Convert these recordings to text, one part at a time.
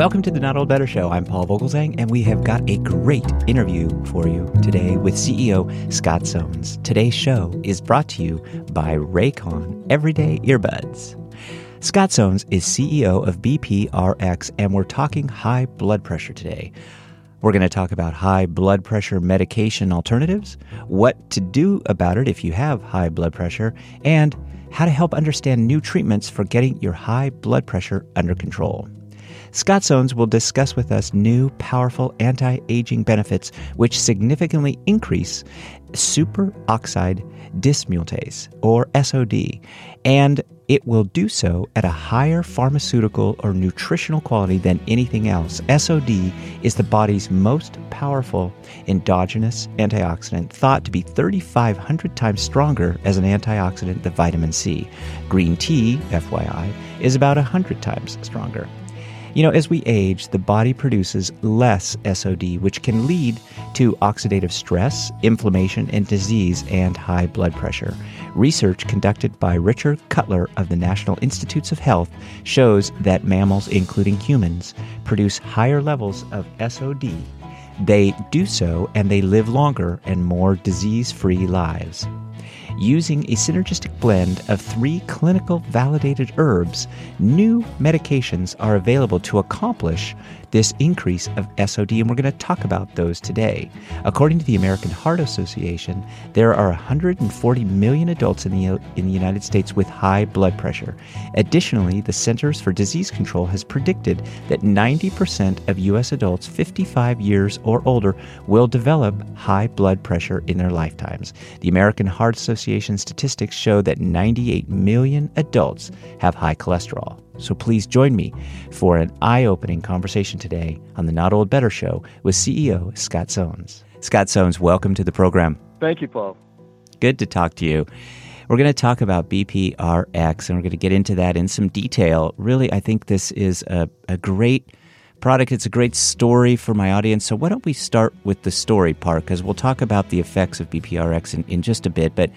Welcome to the Not Old Better Show. I'm Paul Vogelzang, and we have got a great interview for you today with CEO Scott Sones. Today's show is brought to you by Raycon Everyday Earbuds. Scott Sones is CEO of BPRX, and we're talking high blood pressure today. We're going to talk about high blood pressure medication alternatives, what to do about it if you have high blood pressure, and how to help understand new treatments for getting your high blood pressure under control. Scott Sones will discuss with us new powerful anti aging benefits which significantly increase superoxide dismutase, or SOD, and it will do so at a higher pharmaceutical or nutritional quality than anything else. SOD is the body's most powerful endogenous antioxidant, thought to be 3,500 times stronger as an antioxidant than vitamin C. Green tea, FYI, is about 100 times stronger. You know, as we age, the body produces less SOD, which can lead to oxidative stress, inflammation, and disease and high blood pressure. Research conducted by Richard Cutler of the National Institutes of Health shows that mammals, including humans, produce higher levels of SOD. They do so and they live longer and more disease free lives. Using a synergistic blend of three clinical validated herbs, new medications are available to accomplish this increase of SOD, and we're going to talk about those today. According to the American Heart Association, there are 140 million adults in the, in the United States with high blood pressure. Additionally, the Centers for Disease Control has predicted that 90% of U.S. adults 55 years or older will develop high blood pressure in their lifetimes. The American Heart Association statistics show that 98 million adults have high cholesterol. So please join me for an eye opening conversation today on the Not Old Better Show with CEO Scott Sones. Scott Sones, welcome to the program. Thank you, Paul. Good to talk to you. We're going to talk about BPRX and we're going to get into that in some detail. Really, I think this is a, a great product. It's a great story for my audience. So, why don't we start with the story part? Because we'll talk about the effects of BPRX in, in just a bit. But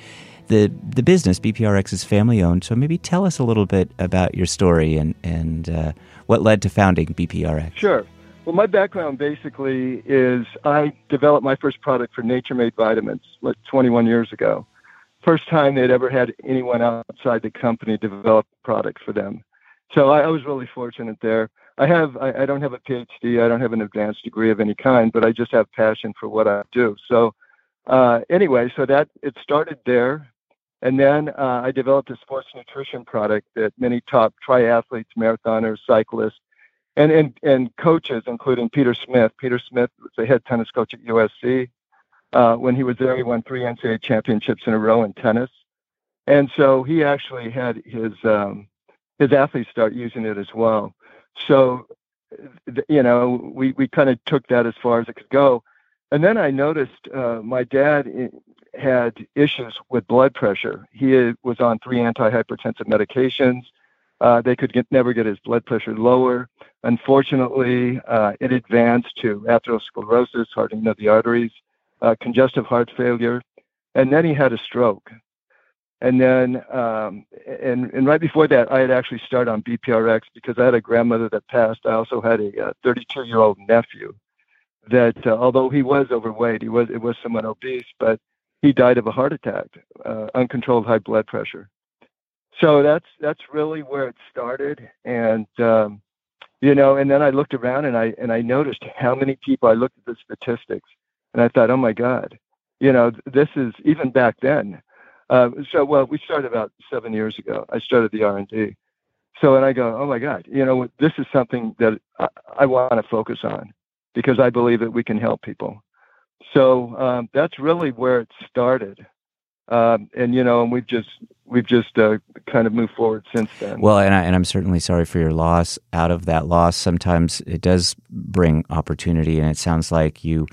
the the business BPRX is family owned. So maybe tell us a little bit about your story and and uh, what led to founding BPRX. Sure. Well, my background basically is I developed my first product for Nature Made vitamins like 21 years ago. First time they'd ever had anyone outside the company develop a product for them. So I, I was really fortunate there. I have I, I don't have a PhD, I don't have an advanced degree of any kind, but I just have passion for what I do. So uh, anyway, so that it started there. And then uh, I developed a sports nutrition product that many top triathletes, marathoners, cyclists, and, and, and coaches, including Peter Smith. Peter Smith was the head tennis coach at USC. Uh, when he was there, he won three NCAA championships in a row in tennis. And so he actually had his um, his athletes start using it as well. So, you know, we, we kind of took that as far as it could go. And then I noticed uh, my dad had issues with blood pressure. He was on three antihypertensive medications. Uh, they could get, never get his blood pressure lower. Unfortunately, uh, it advanced to atherosclerosis, hardening of the arteries, uh, congestive heart failure, and then he had a stroke. And then, um, and, and right before that, I had actually started on BPRX because I had a grandmother that passed. I also had a 32 uh, year old nephew that, uh, although he was overweight, he was it was somewhat obese, but he died of a heart attack, uh, uncontrolled high blood pressure. So that's that's really where it started, and um, you know, and then I looked around and I and I noticed how many people. I looked at the statistics, and I thought, oh my God, you know, this is even back then. Uh, so well, we started about seven years ago. I started the R and D. So and I go, oh my God, you know, this is something that I, I want to focus on because I believe that we can help people. So um, that's really where it started. Um, and you know, and we've just we've just uh, kind of moved forward since then. Well, and, I, and I'm certainly sorry for your loss. Out of that loss, sometimes it does bring opportunity, and it sounds like you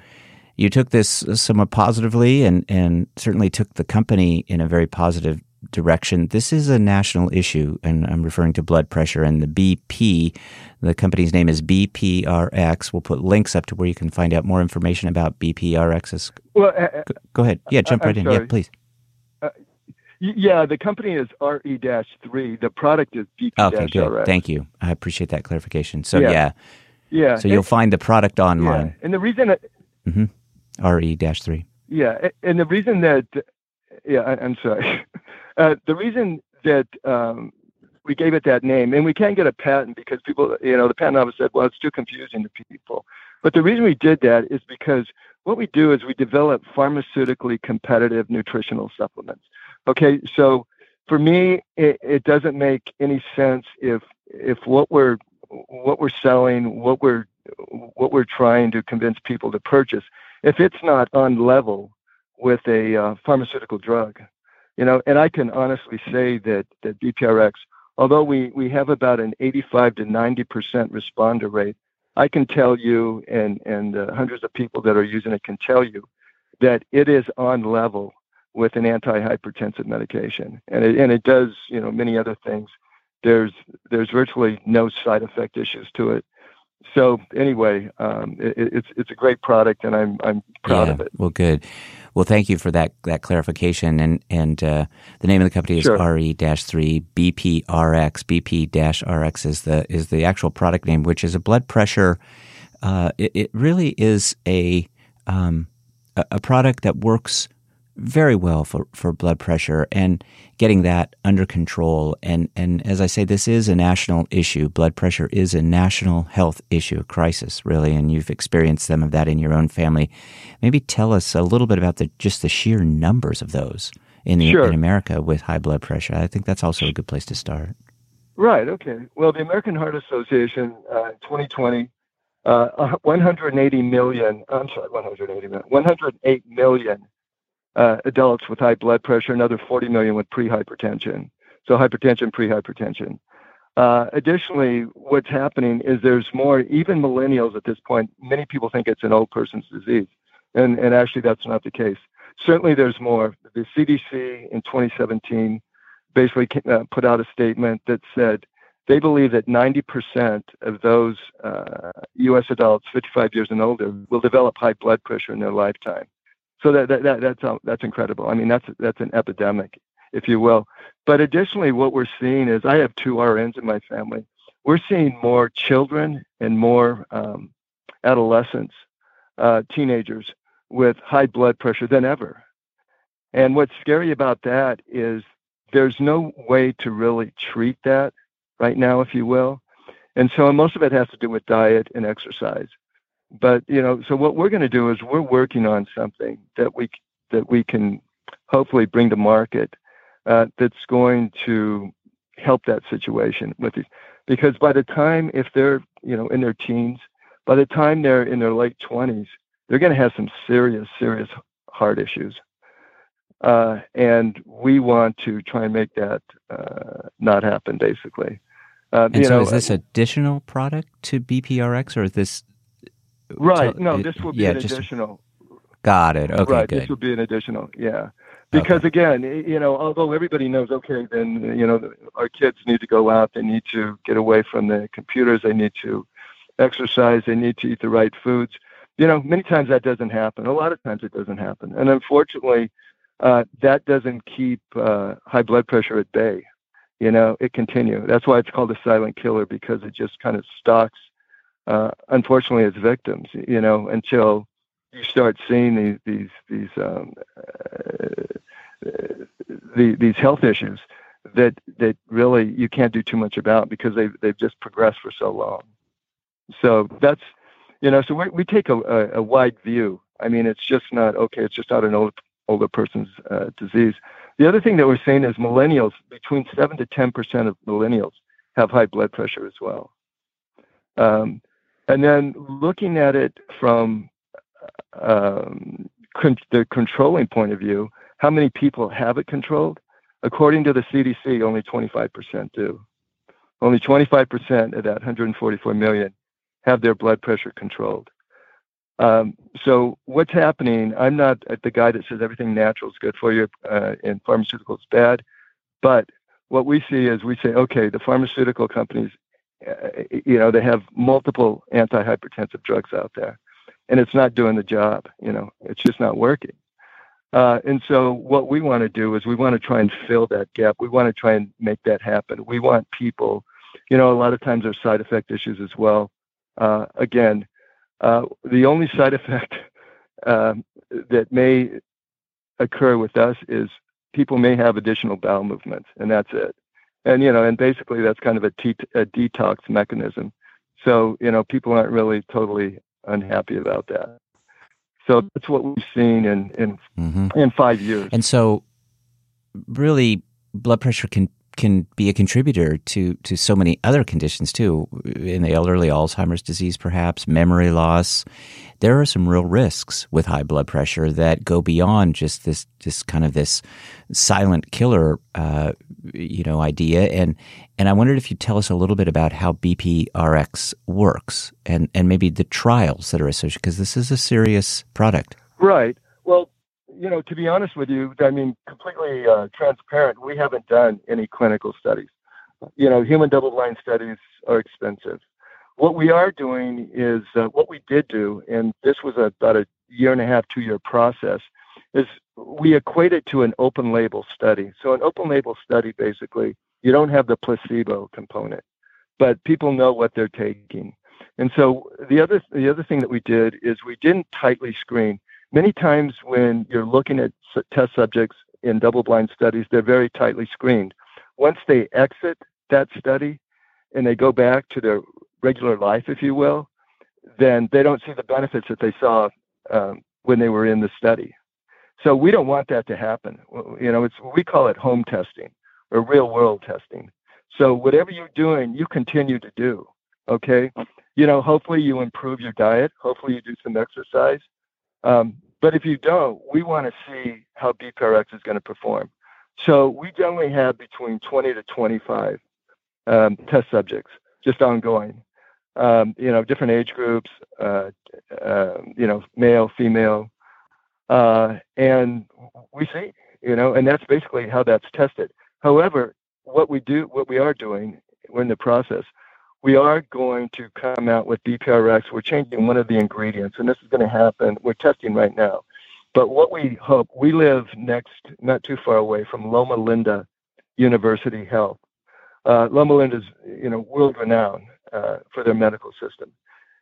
you took this somewhat positively, and and certainly took the company in a very positive direction. This is a national issue, and I'm referring to blood pressure and the BP. The company's name is BPRX. We'll put links up to where you can find out more information about BPRX's. Well, uh, go, go, ahead. Yeah, jump right I'm in. Sorry. Yeah, please. Uh, yeah, the company is RE-3. The product is BP-RX. Okay, good. Thank you. I appreciate that clarification. So, yeah. yeah Yeah. So you'll find the product online. Yeah. And the reason mm-hmm. RE-3. Yeah, and the reason that yeah, I, am sorry. Uh, the reason that um, we gave it that name, and we can't get a patent because people, you know, the patent office said, well, it's too confusing to people. But the reason we did that is because what we do is we develop pharmaceutically competitive nutritional supplements. Okay, so for me, it, it doesn't make any sense if if what we're what we're selling, what we're what we're trying to convince people to purchase, if it's not on level with a uh, pharmaceutical drug, you know, and I can honestly say that that BPRX, although we we have about an 85 to 90 percent responder rate, I can tell you, and and uh, hundreds of people that are using it can tell you that it is on level with an antihypertensive medication, and it and it does you know many other things. There's there's virtually no side effect issues to it so anyway, um, it, it's it's a great product, and I'm I'm proud of it. Well, good. Well, thank you for that that clarification. And and uh, the name of the company is sure. RE three BPRX. BP RX is the is the actual product name, which is a blood pressure. Uh, it, it, really is a um, a, a product that works very well for, for blood pressure and getting that under control. And, and as I say, this is a national issue. Blood pressure is a national health issue, a crisis, really, and you've experienced some of that in your own family. Maybe tell us a little bit about the just the sheer numbers of those in, the, sure. in America with high blood pressure. I think that's also a good place to start. Right. Okay. Well, the American Heart Association, uh, 2020, uh, 180 million. I'm sorry, 180 million. 108 million adults with high blood pressure, another 40 million with pre-hypertension. So hypertension, pre-hypertension. Uh, additionally, what's happening is there's more, even millennials at this point, many people think it's an old person's disease. And, and actually, that's not the case. Certainly, there's more. The CDC in 2017 basically uh, put out a statement that said they believe that 90% of those uh, U.S. adults 55 years and older will develop high blood pressure in their lifetime. So that, that, that that's uh, that's incredible. I mean, that's that's an epidemic, if you will. But additionally, what we're seeing is I have two RNs in my family. We're seeing more children and more um, adolescents, uh, teenagers with high blood pressure than ever. And what's scary about that is there's no way to really treat that right now, if you will. And so most of it has to do with diet and exercise but you know, so what we're going to do is we're working on something that we that we can hopefully bring to market uh, that's going to help that situation with these. Because by the time, if they're you know in their teens, by the time they're in their late twenties, they're going to have some serious, serious heart issues. Uh, and we want to try and make that uh, not happen, basically. Uh, and so, know, is this additional product to BPRX, or is this Right. no, this will be yeah, an additional. Got it. Okay. Right. Good. This will be an additional. Yeah. Because okay. again, you know, although everybody knows, okay, then you know, our kids need to go out. They need to get away from the computers. They need to exercise. They need to eat the right foods. You know, many times that doesn't happen. A lot of times it doesn't happen, and unfortunately, uh, that doesn't keep uh, high blood pressure at bay. You know, it continues. That's why it's called a silent killer because it just kind of stalks uh, unfortunately as victims, you know, until you start seeing these these these um, uh, the, these health issues that that really you can't do too much about because they've they've just progressed for so long. So that's you know, so we we take a, a, a wide view. I mean, it's just not okay. It's just not an old older person's uh, disease. The other thing that we're seeing is millennials. Between seven to ten percent of millennials have high blood pressure as well. Um, looking at it from um, the controlling point of view, how many people have it controlled? According to the CDC, only 25% do. Only 25% of that 144 million have their blood pressure controlled. Um, so what's happening? I'm not the guy that says everything natural is good for you uh, and pharmaceuticals bad, but what we see is we say, okay, the pharmaceutical companies you know, they have multiple antihypertensive drugs out there, and it's not doing the job. You know, it's just not working. Uh, and so, what we want to do is we want to try and fill that gap. We want to try and make that happen. We want people, you know, a lot of times there's side effect issues as well. Uh, again, uh, the only side effect uh, that may occur with us is people may have additional bowel movements, and that's it. And you know, and basically that's kind of a, te- a detox mechanism. So you know, people aren't really totally unhappy about that. So that's what we've seen in in mm-hmm. in five years. And so, really, blood pressure can can be a contributor to to so many other conditions too. In the elderly, Alzheimer's disease, perhaps memory loss. There are some real risks with high blood pressure that go beyond just this this kind of this silent killer, uh, you know, idea. And and I wondered if you'd tell us a little bit about how BPRX works and and maybe the trials that are associated because this is a serious product. Right. You know, to be honest with you, I mean, completely uh, transparent, we haven't done any clinical studies. You know, human double blind studies are expensive. What we are doing is uh, what we did do, and this was a, about a year and a half, two year process, is we equate it to an open label study. So, an open label study basically, you don't have the placebo component, but people know what they're taking. And so the other the other thing that we did is we didn't tightly screen many times when you're looking at test subjects in double blind studies, they're very tightly screened. Once they exit that study and they go back to their regular life, if you will, then they don't see the benefits that they saw um, when they were in the study. So we don't want that to happen. You know, it's we call it home testing or real world testing. So whatever you're doing, you continue to do. Okay. You know, hopefully you improve your diet. Hopefully you do some exercise. Um, but if you don't, we want to see how BPRX is going to perform. So we generally have between 20 to 25 um, test subjects, just ongoing. Um, you know, different age groups, uh, you know, male, female, uh, and we see, you know, and that's basically how that's tested. However, what we do, what we are doing, we're in the process we are going to come out with BPRX. We're changing one of the ingredients, and this is going to happen. We're testing right now. But what we hope, we live next, not too far away from Loma Linda University Health. Uh, Loma Linda is, you know, world renowned uh, for their medical system.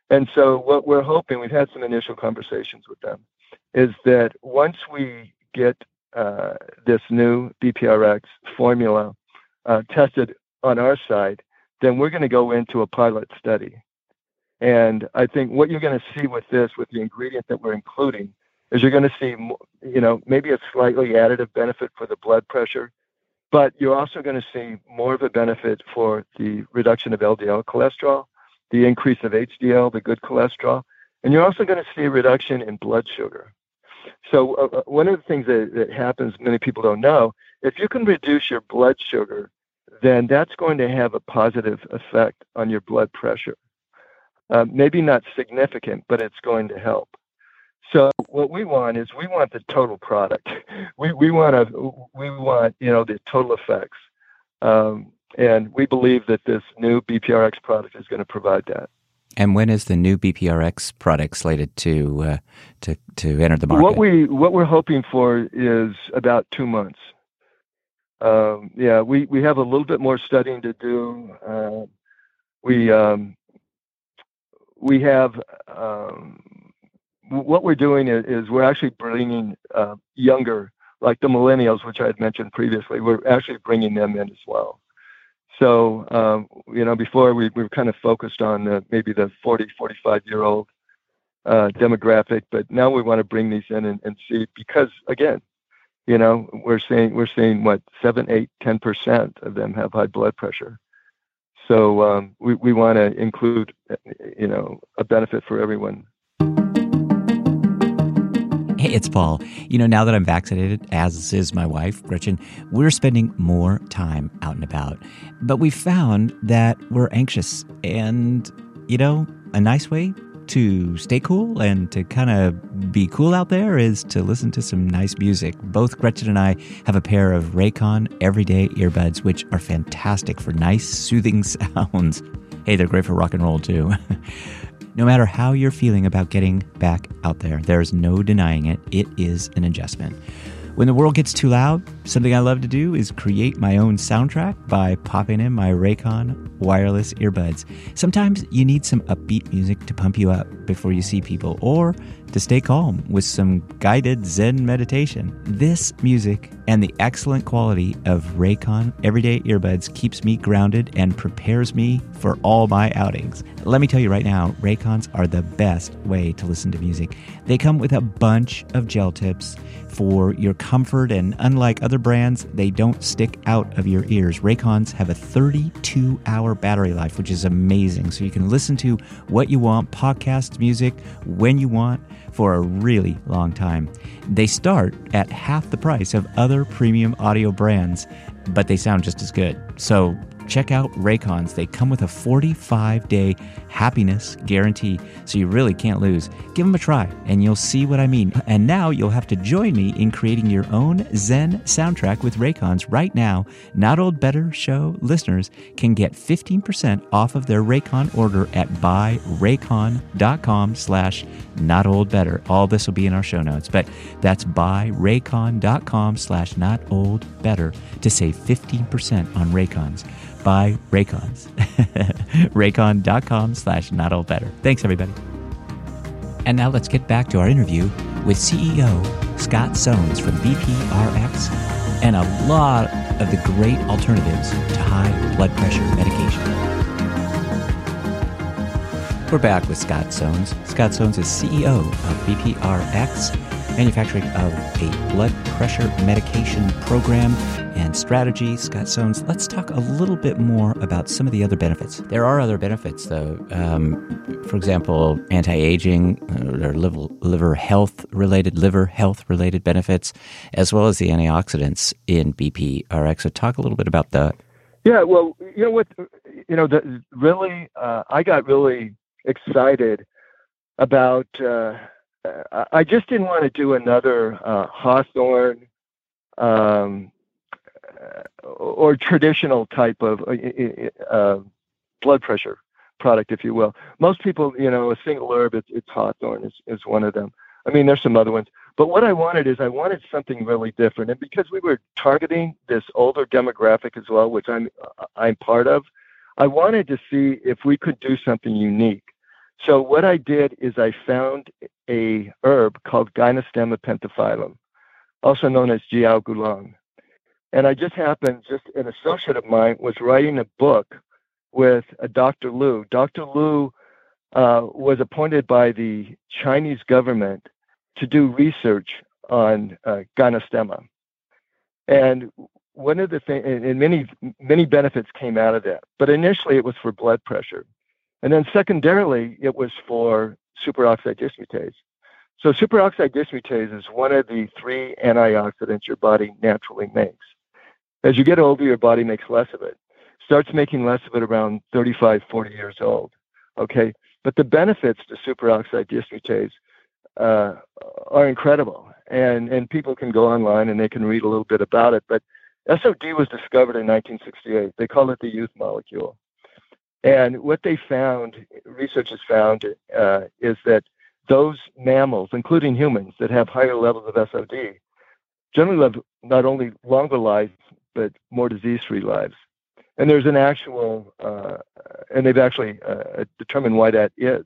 And so what we're hoping, we've had some initial conversations with them, is that once we get uh, this new BPRX formula uh, tested on our side, then we're going to go into a pilot study. And I think what you're going to see with this, with the ingredient that we're including, is you're going to see, you know, maybe a slightly additive benefit for the blood pressure, but you're also going to see more of a benefit for the reduction of LDL cholesterol, the increase of HDL, the good cholesterol, and you're also going to see a reduction in blood sugar. So uh, uh, one of the things that, that happens, many people don't know, if you can reduce your blood sugar then that's going to have a positive effect on your blood pressure. Uh, maybe not significant, but it's going to help. So what we want is we want the total product. We we want to we want you know the total effects, um, and we believe that this new BPRX product is going to provide that. And when is the new BPRX product slated to uh, to to enter the market? What we what we're hoping for is about two months um, yeah, we, we have a little bit more studying to do. Uh, we um, we have um, what we're doing is, is we're actually bringing uh, younger, like the millennials, which I had mentioned previously. We're actually bringing them in as well. So um, you know, before we, we were kind of focused on the, maybe the 40, 45 year old uh, demographic, but now we want to bring these in and, and see because again, you know, we're seeing we're seeing what seven, eight, ten percent of them have high blood pressure. So um, we we want to include, you know, a benefit for everyone. Hey, it's Paul. You know, now that I'm vaccinated, as is my wife, Gretchen, we're spending more time out and about. But we found that we're anxious. And, you know, a nice way to stay cool and to kind of be cool out there is to listen to some nice music. Both Gretchen and I have a pair of Raycon everyday earbuds, which are fantastic for nice, soothing sounds. Hey, they're great for rock and roll too. no matter how you're feeling about getting back out there, there's no denying it. It is an adjustment. When the world gets too loud, something I love to do is create my own soundtrack by popping in my Raycon wireless earbuds. Sometimes you need some upbeat music to pump you up before you see people, or to stay calm with some guided Zen meditation. This music and the excellent quality of Raycon everyday earbuds keeps me grounded and prepares me for all my outings. Let me tell you right now, Raycons are the best way to listen to music. They come with a bunch of gel tips for your comfort, and unlike other brands, they don't stick out of your ears. Raycons have a 32 hour battery life, which is amazing. So you can listen to what you want, podcast music, when you want for a really long time. They start at half the price of other premium audio brands, but they sound just as good. So check out Raycons. They come with a 45 day happiness guarantee, so you really can't lose. Give them a try, and you'll see what I mean. And now you'll have to join me in creating your own Zen soundtrack with Raycons right now. Not Old Better Show listeners can get 15% off of their Raycon order at buyraycon.com slash not old better. All this will be in our show notes, but that's buyraycon.com slash not old better to save 15% on Raycons by Raycons. Raycon.com slash not all better. Thanks, everybody. And now let's get back to our interview with CEO Scott Sones from BPRX and a lot of the great alternatives to high blood pressure medication. We're back with Scott Sones. Scott Sones is CEO of BPRX, manufacturing of a blood pressure medication program and strategy. Scott Sones, let's talk a little bit more about some of the other benefits. There are other benefits, though. Um, for example, anti aging, uh, or liver, liver health related, liver health related benefits, as well as the antioxidants in BPRX. So, talk a little bit about that. Yeah, well, you know what? You know, the, really, uh, I got really excited about. Uh, I just didn't want to do another uh, Hawthorn um, or traditional type of uh, uh, blood pressure product, if you will. Most people, you know, a single herb, it's, it's Hawthorn is, is one of them. I mean, there's some other ones. But what I wanted is I wanted something really different. And because we were targeting this older demographic as well, which I'm, I'm part of, I wanted to see if we could do something unique. So what I did is I found a herb called Gynostemma pentaphyllum, also known as Jiao Gulan. And I just happened, just an associate of mine was writing a book with a Dr. Liu. Dr. Liu uh, was appointed by the Chinese government to do research on uh, Gynostemma. And one of the things, and many, many benefits came out of that. But initially it was for blood pressure. And then secondarily, it was for superoxide dismutase. So superoxide dismutase is one of the three antioxidants your body naturally makes. As you get older, your body makes less of it. Starts making less of it around 35, 40 years old. Okay, but the benefits to superoxide dismutase uh, are incredible, and and people can go online and they can read a little bit about it. But SOD was discovered in 1968. They call it the youth molecule. And what they found, researchers found, uh, is that those mammals, including humans, that have higher levels of SOD, generally live not only longer lives but more disease-free lives. And there's an actual, uh, and they've actually uh, determined why that is.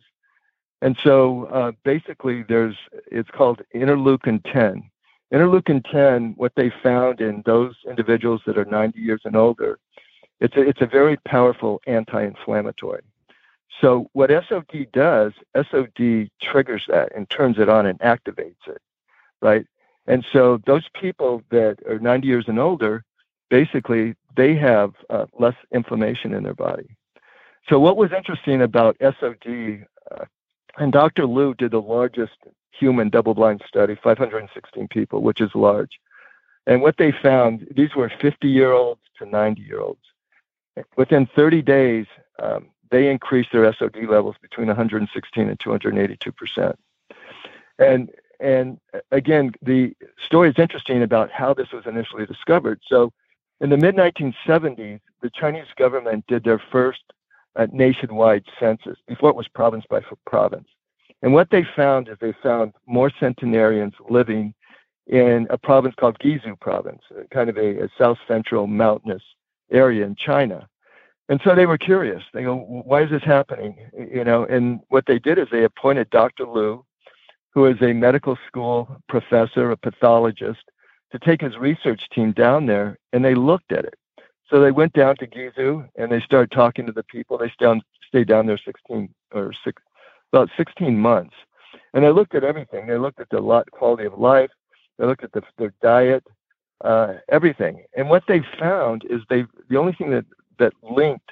And so uh, basically, there's it's called interleukin 10. Interleukin 10, what they found in those individuals that are 90 years and older, it's a, it's a very powerful anti-inflammatory. So what SOD does, SOD triggers that and turns it on and activates it, right? And so those people that are 90 years and older, basically they have uh, less inflammation in their body. So what was interesting about SOD, uh, and Dr. Liu did the largest human double-blind study, 516 people, which is large. And what they found, these were 50-year-olds to 90-year-olds. Within 30 days, um, they increased their SOD levels between 116 and 282 percent. And and again, the story is interesting about how this was initially discovered. So in the mid 1970s, the Chinese government did their first uh, nationwide census. Before it was province by province. And what they found is they found more centenarians living in a province called Guizhou province, kind of a, a south central mountainous area in China. And so they were curious. They go, why is this happening? You know, and what they did is they appointed Dr. Liu, who is a medical school professor, a pathologist, to take his research team down there, and they looked at it. So they went down to Guizhou and they started talking to the people. They stayed down, stayed down there 16 or six, about 16 months, and they looked at everything. They looked at the lot, quality of life. They looked at the, their diet, uh, everything. And what they found is they the only thing that that linked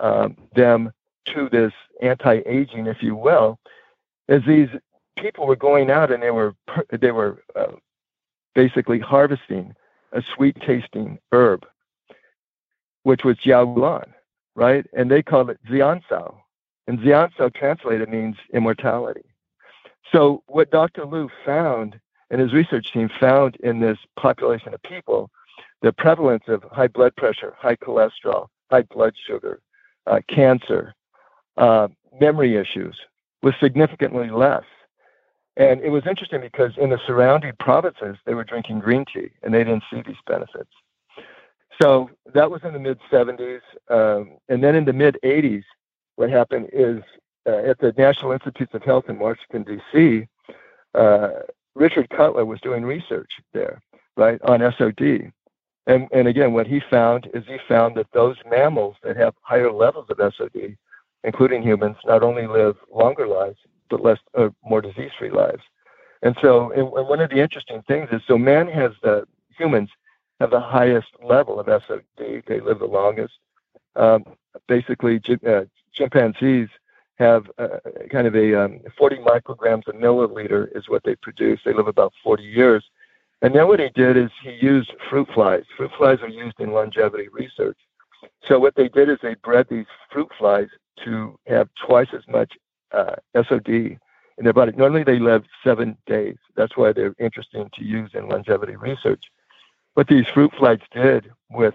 um, them to this anti-aging, if you will, is these people were going out and they were they were uh, basically harvesting a sweet tasting herb, which was jiaogulan, right? And they called it xiancao. And xiancao translated means immortality. So what Dr. Lu found and his research team found in this population of people the prevalence of high blood pressure, high cholesterol, high blood sugar, uh, cancer, uh, memory issues was significantly less. And it was interesting because in the surrounding provinces, they were drinking green tea and they didn't see these benefits. So that was in the mid 70s. Um, and then in the mid 80s, what happened is uh, at the National Institutes of Health in Washington, D.C., uh, Richard Cutler was doing research there, right, on SOD. And, and again, what he found is he found that those mammals that have higher levels of SOD, including humans, not only live longer lives, but less, uh, more disease-free lives. And so, and, and one of the interesting things is, so man has the, humans have the highest level of SOD. They live the longest. Um, basically, uh, chimpanzees have kind of a um, 40 micrograms a milliliter is what they produce. They live about 40 years. And then what he did is he used fruit flies. Fruit flies are used in longevity research. So what they did is they bred these fruit flies to have twice as much uh, SOD in their body. Normally they live seven days. That's why they're interesting to use in longevity research. What these fruit flies did with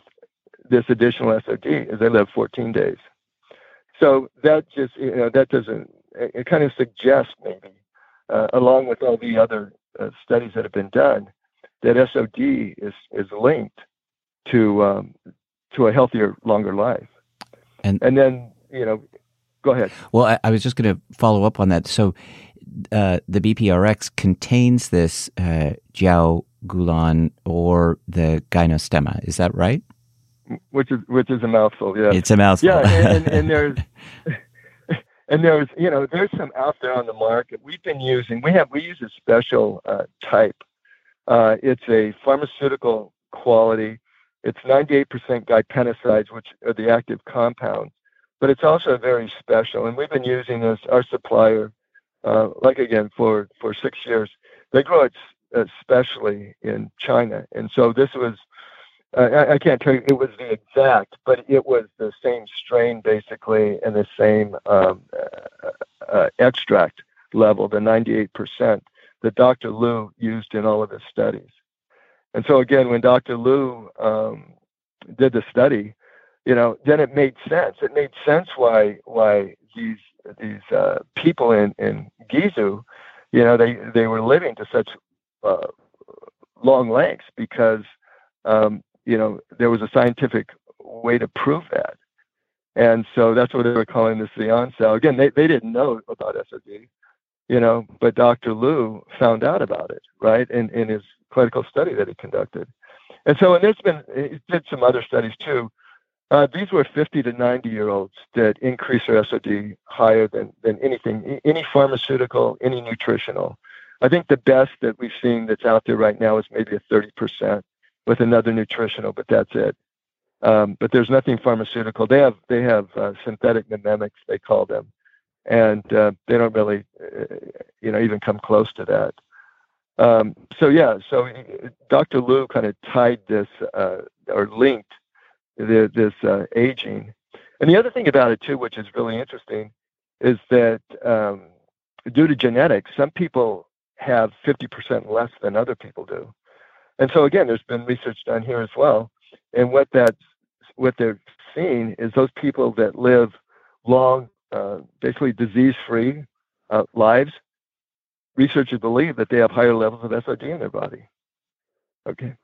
this additional SOD is they live 14 days. So that just you know that doesn't it kind of suggests maybe uh, along with all the other uh, studies that have been done that SOD is is linked to um, to a healthier, longer life. And and then you know, go ahead. Well, I, I was just going to follow up on that. So uh, the BPRX contains this uh, Jiao Gulan or the gynostemma. Is that right? Which is which is a mouthful. Yeah, it's a mouthful. Yeah, and, and, and there's and there's you know there's some out there on the market. We've been using we have we use a special uh, type. Uh, it's a pharmaceutical quality. It's 98% gypenosides, which are the active compounds, but it's also very special. And we've been using this. Our supplier, uh, like again for for six years, they grow it especially in China, and so this was uh, I, I, can't tell you it was the exact, but it was the same strain basically and the same um, uh, uh, extract level, the 98% that Dr. Liu used in all of his studies. And so again, when Dr. Liu um, did the study, you know, then it made sense. It made sense why why these these uh, people in in Guizhou, you know, they they were living to such uh, long lengths because um, you know, there was a scientific way to prove that. And so that's what they were calling the xiancao. Again, they, they didn't know about SOD, you know, but Dr. Lu found out about it, right, in, in his clinical study that he conducted. And so, and there's been, he did some other studies too. Uh, these were 50 to 90 year olds that increased their SOD higher than, than anything, any pharmaceutical, any nutritional. I think the best that we've seen that's out there right now is maybe a 30% with another nutritional, but that's it. Um, but there's nothing pharmaceutical. They have they have uh, synthetic mimetics they call them, and uh, they don't really uh, you know even come close to that. Um, so yeah, so uh, Dr. Lu kind of tied this uh, or linked the, this uh, aging, and the other thing about it too, which is really interesting, is that um, due to genetics, some people have 50% less than other people do. And so again, there's been research done here as well. And what that's what they're seeing is those people that live long, uh, basically disease-free uh, lives. Researchers believe that they have higher levels of SOD in their body. Okay.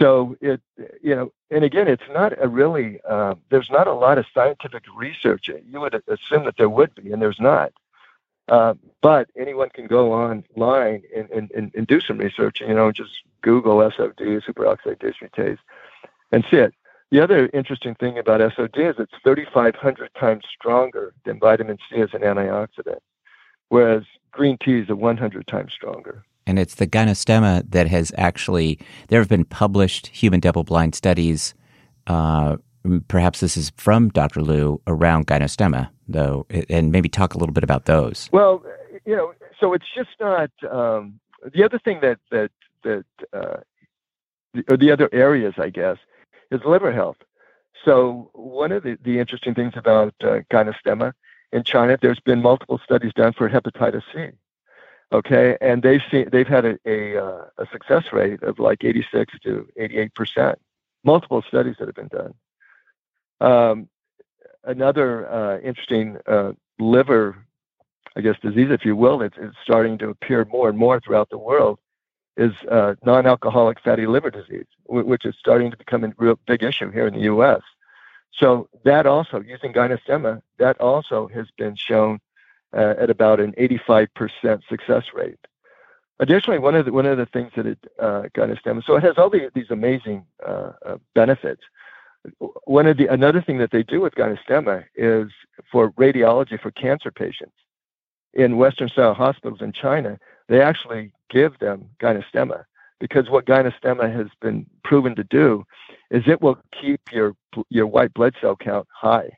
So it, you know, and again, it's not a really, uh, there's not a lot of scientific research. You would assume that there would be, and there's not. Uh, but anyone can go online and, and, and, and, do some research, you know, just Google SOD, superoxide dismutase, and see it. The other interesting thing about SOD is it's 3,500 times stronger than vitamin C as an antioxidant, whereas green tea is a 100 times stronger. And it's the gynostemma that has actually, there have been published human double blind studies. Uh, perhaps this is from Dr. Liu around gynostemma, though, and maybe talk a little bit about those. Well, you know, so it's just not um, the other thing that that that uh, or the other areas, I guess, is liver health. So one of the, the interesting things about uh, in China, there's been multiple studies done for hepatitis C. Okay, and they've seen they've had a a, uh, a success rate of like 86 to 88 percent. Multiple studies that have been done. Um, another uh, interesting uh, liver, I guess, disease, if you will, that's starting to appear more and more throughout the world, is uh, non-alcoholic fatty liver disease, which is starting to become a real big issue here in the U.S. So that also, using gynostemma, that also has been shown uh, at about an 85% success rate. Additionally, one of the one of the things that it uh, gynostemma, so it has all the, these amazing uh, uh, benefits. One of the another thing that they do with gynostemma is for radiology for cancer patients in Western style hospitals in China they actually give them gynostemma because what gynostemma has been proven to do is it will keep your your white blood cell count high.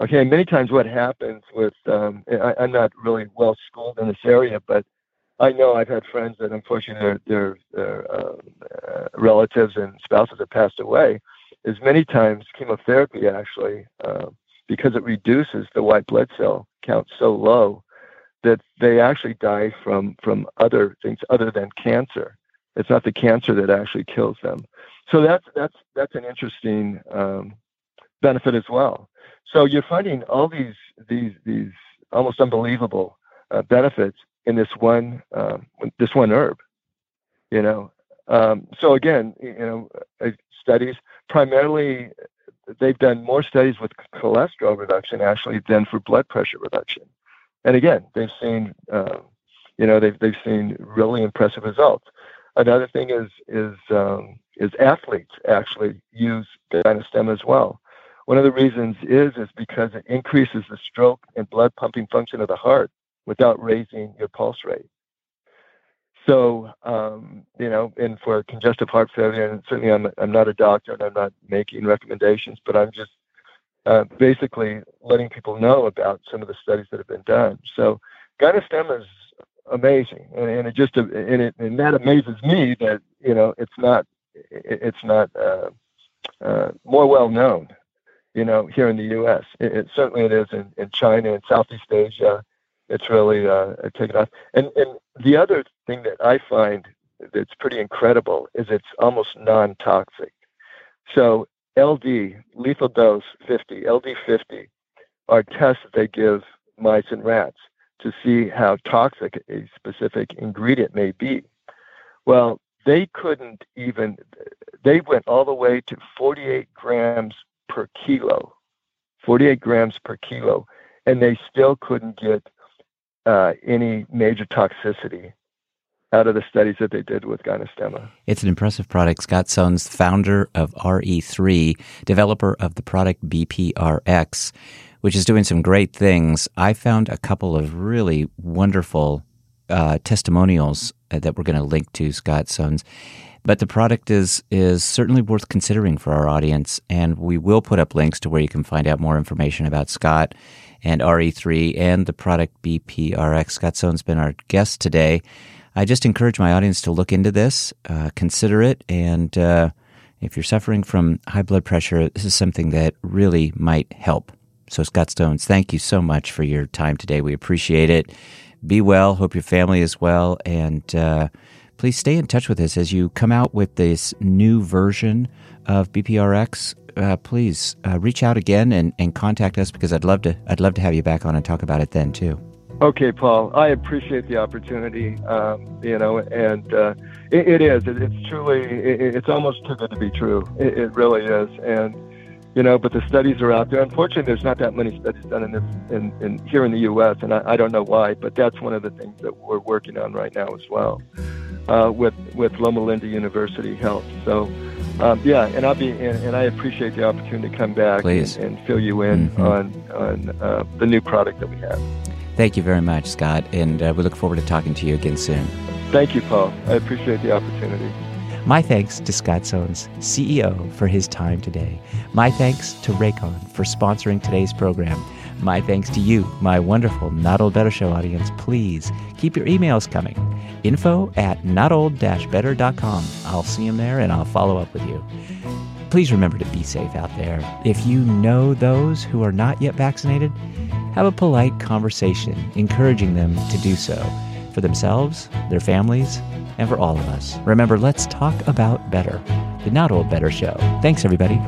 Okay, many times what happens with um, I, am not really well schooled in this area, but I know I've had friends that unfortunately their their, their uh, uh, relatives and spouses have passed away. Is many times chemotherapy actually uh, because it reduces the white blood cell count so low that they actually die from from other things other than cancer. It's not the cancer that actually kills them. So that's that's that's an interesting um, benefit as well. So you're finding all these these these almost unbelievable uh, benefits in this one uh, this one herb. You know. Um, so again, you know, uh, studies primarily they've done more studies with cholesterol reduction actually than for blood pressure reduction and again, they've seen, uh, you know, they've they've seen really impressive results. Another thing is is um, is athletes actually use gynostem as well. One of the reasons is is because it increases the stroke and blood pumping function of the heart without raising your pulse rate. So, um, you know, and for congestive heart failure, and certainly I'm, I'm not a doctor and I'm not making recommendations, but I'm just uh, basically letting people know about some of the studies that have been done. So gynostem is amazing, and, and it just and it and that amazes me that you know it's not it's not uh, uh, more well known, you know, here in the U.S. It, it, certainly it is in, in China and Southeast Asia. It's really uh, taken off. And and the other thing that I find that's pretty incredible is it's almost non-toxic. So LD, lethal dose 50, LD 50, are tests that they give mice and rats to see how toxic a specific ingredient may be. Well, they couldn't even, they went all the way to 48 grams per kilo, 48 grams per kilo, and they still couldn't get uh, any major toxicity out of the studies that they did with Gynostemma. It's an impressive product. Scott Sones, founder of RE3, developer of the product BPRX, which is doing some great things. I found a couple of really wonderful uh, testimonials uh, that we're going to link to Scott Sones. But the product is is certainly worth considering for our audience, and we will put up links to where you can find out more information about Scott and RE3 and the product BPRX. Scott Sones been our guest today. I just encourage my audience to look into this, uh, consider it, and uh, if you're suffering from high blood pressure, this is something that really might help. So, Scott Sones, thank you so much for your time today. We appreciate it. Be well. Hope your family is well. And uh, please stay in touch with us as you come out with this new version of BPRX. Uh, please uh, reach out again and, and contact us because I'd love to I'd love to have you back on and talk about it then too. Okay, Paul. I appreciate the opportunity. Um, you know, and uh, it, it is. It, it's truly. It, it's almost too good to be true. It, really is. And you know, but the studies are out there. Unfortunately, there's not that many studies done in this in, in here in the U.S. And I, I don't know why, but that's one of the things that we're working on right now as well uh, with with Loma Linda University Health. So. Um, yeah, and I'll be, and, and, I appreciate the opportunity to come back and, and, fill you in mm-hmm. on on uh, the new product that we have. Thank you very much, Scott, and uh, we look forward to talking to you again soon. Thank you, Paul. I appreciate the opportunity. My thanks to Scott Sones, CEO, for his time today. My thanks to Raycon for sponsoring today's program. My thanks to you, my wonderful Not Old Better Show audience. Please keep your emails coming. Info at notold-better.com. I'll see them there and I'll follow up with you. Please remember to be safe out there. If you know those who are not yet vaccinated, have a polite conversation encouraging them to do so for themselves, their families, and for all of us. Remember, let's talk about better. The Not Old Better Show. Thanks, everybody.